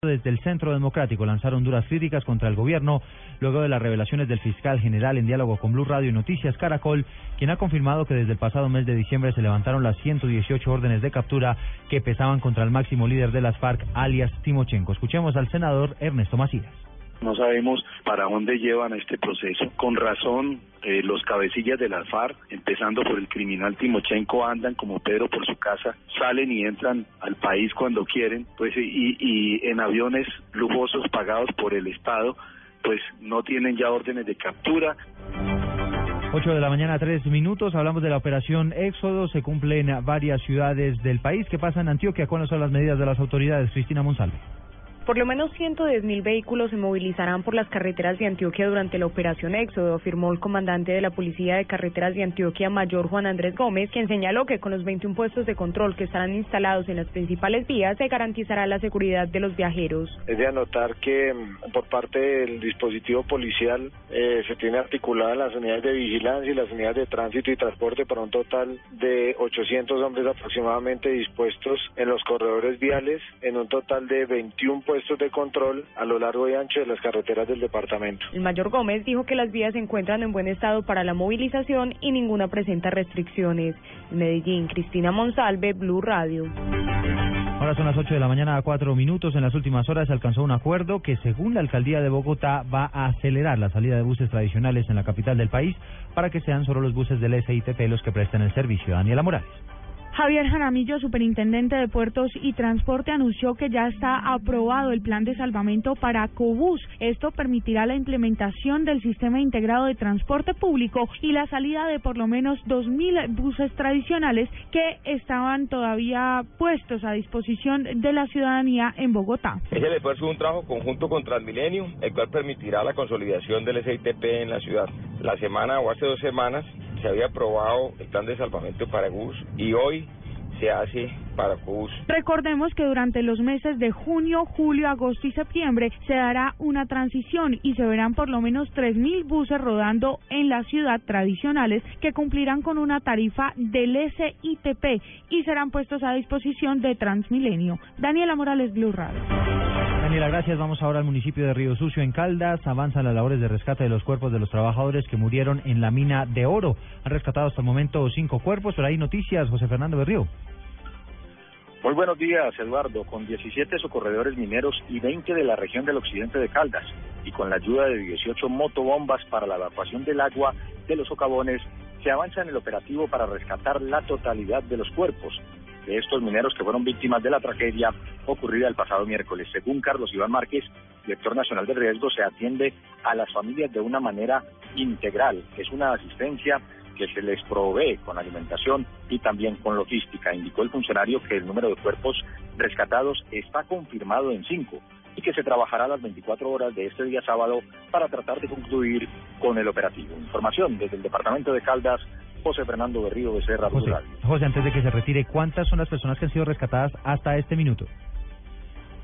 Desde el Centro Democrático lanzaron duras críticas contra el gobierno luego de las revelaciones del fiscal general en diálogo con Blue Radio y Noticias Caracol, quien ha confirmado que desde el pasado mes de diciembre se levantaron las 118 órdenes de captura que pesaban contra el máximo líder de las FARC, alias Timochenko. Escuchemos al senador Ernesto Macías. No sabemos para dónde llevan este proceso. Con razón, eh, los cabecillas de la FARC, empezando por el criminal Timochenko, andan como Pedro por su casa, salen y entran al país cuando quieren, pues y, y en aviones lujosos pagados por el Estado, pues no tienen ya órdenes de captura. 8 de la mañana, tres minutos. Hablamos de la operación Éxodo. Se cumplen varias ciudades del país. ¿Qué pasa en Antioquia? ¿Cuáles son las medidas de las autoridades? Cristina Monsalve. Por lo menos 110 mil vehículos se movilizarán por las carreteras de Antioquia durante la operación Éxodo, afirmó el comandante de la Policía de Carreteras de Antioquia, Mayor Juan Andrés Gómez, quien señaló que con los 21 puestos de control que estarán instalados en las principales vías se garantizará la seguridad de los viajeros. Es de anotar que mm, por parte del dispositivo policial eh, se tiene articulada las unidades de vigilancia y las unidades de tránsito y transporte para un total de 800 hombres aproximadamente dispuestos en los corredores viales, en un total de 21 puestos puestos de control a lo largo y ancho de las carreteras del departamento. El mayor Gómez dijo que las vías se encuentran en buen estado para la movilización y ninguna presenta restricciones. Medellín, Cristina Monsalve, Blue Radio. Ahora son las 8 de la mañana a 4 minutos. En las últimas horas se alcanzó un acuerdo que, según la alcaldía de Bogotá, va a acelerar la salida de buses tradicionales en la capital del país para que sean solo los buses del SITP los que presten el servicio. Daniela Morales. Javier Jaramillo, superintendente de Puertos y Transporte, anunció que ya está aprobado el plan de salvamento para Cobús. Esto permitirá la implementación del sistema integrado de transporte público y la salida de por lo menos 2.000 buses tradicionales que estaban todavía puestos a disposición de la ciudadanía en Bogotá. Es el esfuerzo de un trabajo conjunto con Transmilenio, el cual permitirá la consolidación del SITP en la ciudad. La semana o hace dos semanas se había aprobado el plan de salvamento para bus y hoy se hace para bus. Recordemos que durante los meses de junio, julio, agosto y septiembre se dará una transición y se verán por lo menos 3.000 buses rodando en la ciudad tradicionales que cumplirán con una tarifa del SITP y serán puestos a disposición de Transmilenio. Daniela Morales, Blue Radio. Daniela, gracias. Vamos ahora al municipio de Río Sucio, en Caldas. Avanzan las labores de rescate de los cuerpos de los trabajadores que murieron en la mina de oro. Han rescatado hasta el momento cinco cuerpos, pero hay noticias, José Fernando Berrío. Muy buenos días, Eduardo. Con 17 socorredores mineros y 20 de la región del occidente de Caldas y con la ayuda de 18 motobombas para la evacuación del agua de los socavones, se avanza en el operativo para rescatar la totalidad de los cuerpos de estos mineros que fueron víctimas de la tragedia ocurrida el pasado miércoles. Según Carlos Iván Márquez, director nacional de riesgo, se atiende a las familias de una manera integral. Es una asistencia que se les provee con alimentación y también con logística. Indicó el funcionario que el número de cuerpos rescatados está confirmado en cinco y que se trabajará las 24 horas de este día sábado para tratar de concluir con el operativo. Información desde el departamento de Caldas, José Fernando Berrío Becerra, José, José, antes de que se retire, ¿cuántas son las personas que han sido rescatadas hasta este minuto?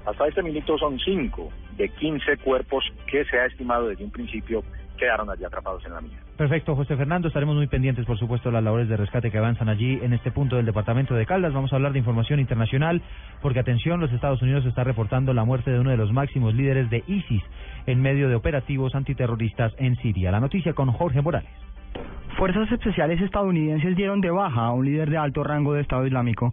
Hasta este minuto son cinco de 15 cuerpos que se ha estimado desde un principio quedaron allí atrapados en la mina. Perfecto, José Fernando. Estaremos muy pendientes, por supuesto, de las labores de rescate que avanzan allí en este punto del departamento de Caldas. Vamos a hablar de información internacional, porque atención, los Estados Unidos está reportando la muerte de uno de los máximos líderes de ISIS en medio de operativos antiterroristas en Siria. La noticia con Jorge Morales. Fuerzas especiales estadounidenses dieron de baja a un líder de alto rango de Estado Islámico.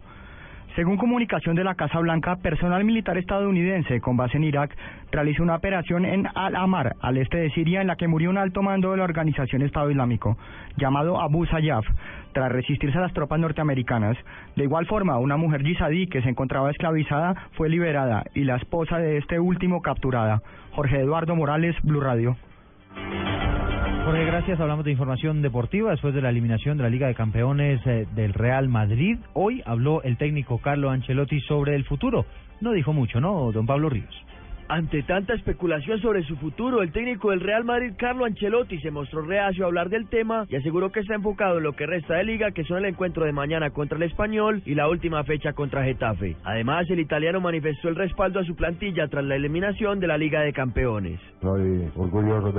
Según comunicación de la Casa Blanca, personal militar estadounidense con base en Irak realizó una operación en Al-Amar, al este de Siria, en la que murió un alto mando de la organización Estado Islámico, llamado Abu Sayyaf, tras resistirse a las tropas norteamericanas. De igual forma, una mujer yizadí que se encontraba esclavizada fue liberada y la esposa de este último capturada. Jorge Eduardo Morales, Blue Radio. Gracias. Hablamos de información deportiva después de la eliminación de la Liga de Campeones eh, del Real Madrid. Hoy habló el técnico Carlo Ancelotti sobre el futuro. No dijo mucho, ¿no, don Pablo Ríos? Ante tanta especulación sobre su futuro, el técnico del Real Madrid, Carlo Ancelotti, se mostró reacio a hablar del tema y aseguró que está enfocado en lo que resta de liga, que son el encuentro de mañana contra el Español y la última fecha contra Getafe. Además, el italiano manifestó el respaldo a su plantilla tras la eliminación de la Liga de Campeones. Estoy orgulloso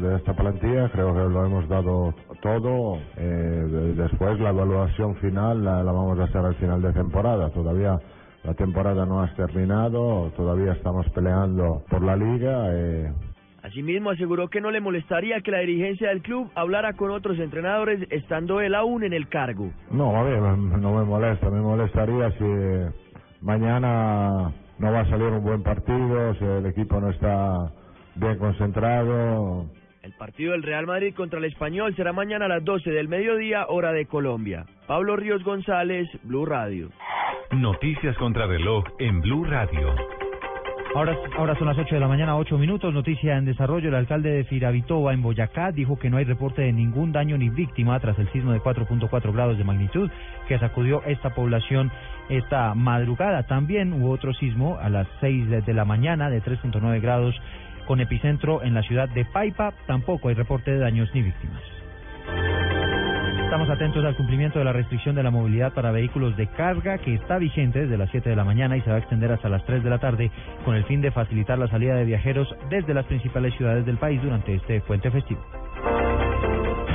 de esta plantilla, creo que lo hemos dado todo. Eh, después la evaluación final la vamos a hacer al final de temporada. Todavía la temporada no ha terminado, todavía estamos peleando por la liga. Eh, Asimismo, aseguró que no le molestaría que la dirigencia del club hablara con otros entrenadores estando él aún en el cargo. No, a mí no me molesta, me molestaría si mañana no va a salir un buen partido, si el equipo no está bien concentrado. El partido del Real Madrid contra el Español será mañana a las 12 del mediodía, hora de Colombia. Pablo Ríos González, Blue Radio. Noticias contra reloj en Blue Radio. Ahora, ahora son las 8 de la mañana, 8 minutos. Noticia en desarrollo. El alcalde de Firavitoa, en Boyacá, dijo que no hay reporte de ningún daño ni víctima tras el sismo de 4.4 grados de magnitud que sacudió esta población esta madrugada. También hubo otro sismo a las 6 de la mañana de 3.9 grados con epicentro en la ciudad de Paipa. Tampoco hay reporte de daños ni víctimas. Estamos atentos al cumplimiento de la restricción de la movilidad para vehículos de carga que está vigente desde las 7 de la mañana y se va a extender hasta las 3 de la tarde con el fin de facilitar la salida de viajeros desde las principales ciudades del país durante este puente festivo.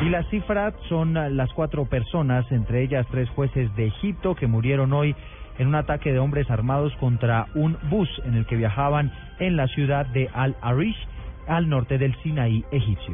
Y las cifras son las cuatro personas, entre ellas tres jueces de Egipto, que murieron hoy en un ataque de hombres armados contra un bus en el que viajaban en la ciudad de Al-Arish, al norte del Sinaí egipcio.